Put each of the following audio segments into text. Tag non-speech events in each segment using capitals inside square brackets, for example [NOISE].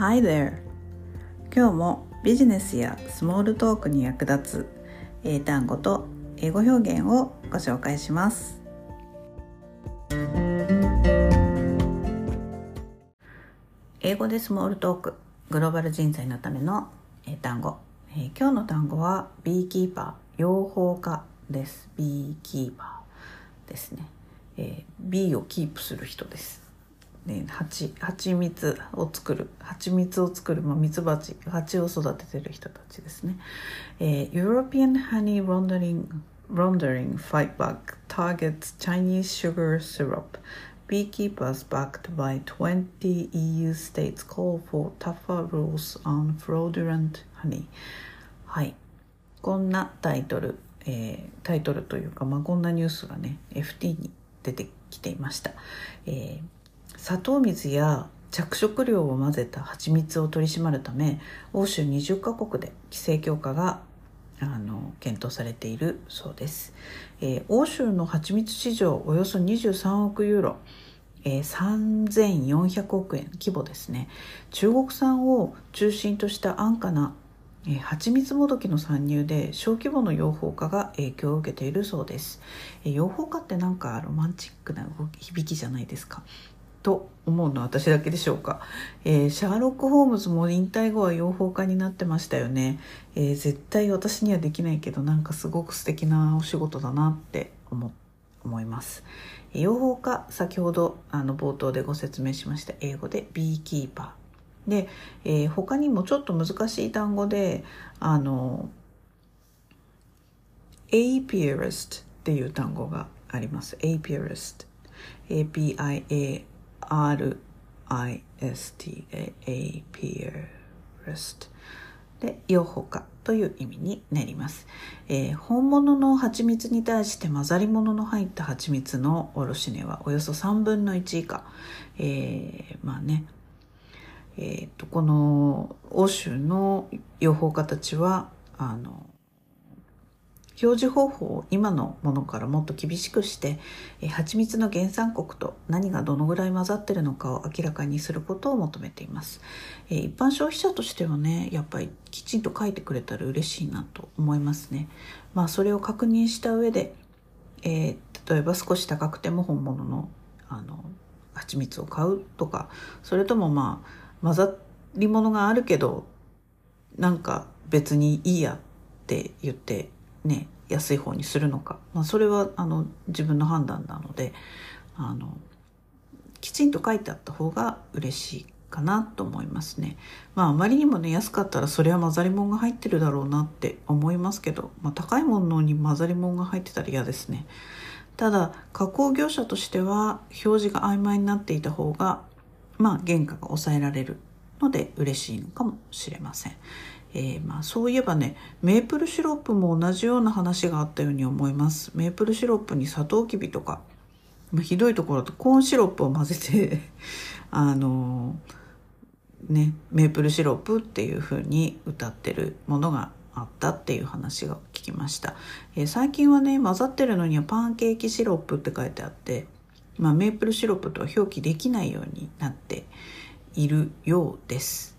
Hi there! 今日もビジネスやスモールトークに役立つ英単語と英語表現をご紹介します。英語でスモールトークグローバル人材のための英単語、えー、今日の単語はビーキーパー養蜂家です。ビーキーパーですね、えー、ビーをキープする人です。ね、蜂蜂蜜を作る蜂蜜を作る、まあ、蜜蜂蜂を育ててる人たちですね、えー、European Honey Laundering, Laundering Fight Back Targets Chinese Sugar Syrup Beekeepers backed by 20 EU states call for tougher rules on fraudulent honey はいこんなタイトル、えー、タイトルというか、まあ、こんなニュースがね FT に出てきていました、えー砂糖水や着色料を混ぜた蜂蜜を取り締まるため欧州20カ国で規制強化があの検討されているそうです、えー、欧州の蜂蜜市場およそ23億ユーロ、えー、3400億円規模ですね。中国産を中心とした安価なえー、蜂蜜もどきの参入で小規模の養蜂家が影響を受けているそうです、えー、養蜂家ってなんかロマンチックな響きじゃないですか。と思うのは私だけでしょうか、えー、シャーロック・ホームズも引退後は養蜂家になってましたよね、えー、絶対私にはできないけどなんかすごく素敵なお仕事だなって思思います。養蜂家先ほどあの冒頭でご説明しました英語でビーキーパー。で、えー、他にもちょっと難しい単語であの apiarist っていう単語があります。apiarist APIA RIST Apiarist で養蜂家という意味になります、えー、本物の蜂蜜に対して混ざり物の入った蜂蜜の卸値はおよそ3分の1以下、えー、まあね。えーとこの欧州の養蜂家たちはあの表示方法を今のものからもっと厳しくして、蜂蜜の原産国と何がどのぐらい混ざってるのかを明らかにすることを求めています。一般消費者としてはね、やっぱりきちんと書いてくれたら嬉しいなと思いますね。まあそれを確認した上で、えー、例えば少し高くても本物のあの蜂蜜を買うとか、それともまあ混ざり物があるけど、なんか別にいいやって言ってね安い方にするのか、まあ、それはあの自分の判断なのであのきちんと書いてあった方が嬉しいかなと思いますね。まああまりにもね安かったらそれは混ざり物が入ってるだろうなって思いますけど、まあ、高いものに混ざり物が入ってたら嫌ですね。ただ加工業者としては表示が曖昧になっていた方がまあ原価が抑えられるので嬉しいのかもしれません。えー、まあ、そういえばねメープルシロップも同じような話があったように思います。メープルシロップにサトウキビとか、まあ、ひどいところだとコーンシロップを混ぜて [LAUGHS] あのー、ねメープルシロップっていう風に謳ってるものがあったっていう話が聞きました、えー、最近はね混ざってるのにはパンケーキシロップって書いてあって、まあ、メープルシロップとは表記できないようになっているようです。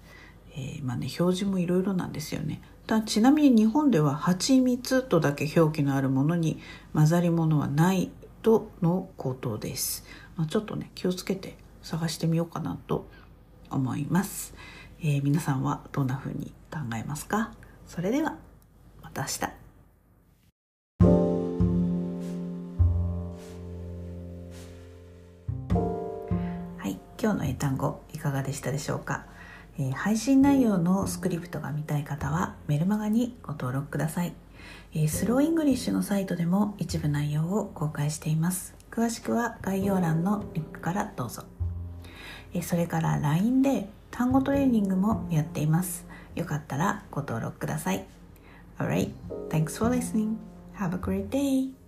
えー、まあね表示もいろいろなんですよね。だちなみに日本では蜂蜜とだけ表記のあるものに混ざり物はないとのことです。まあ、ちょっとね気をつけて探してみようかなと思います。えー、皆さんはどんな風に考えますか？それではまた明日。はい、今日の英単語いかがでしたでしょうか？え、配信内容のスクリプトが見たい方はメルマガにご登録ください、え、 Slow English のサイトでも一部内容を公開しています。詳しくは概要欄のリンクからどうぞ、え、それから LINE で単語トレーニングもやっています。よかったらご登録ください。Alright, thanks for listening. Have a great day.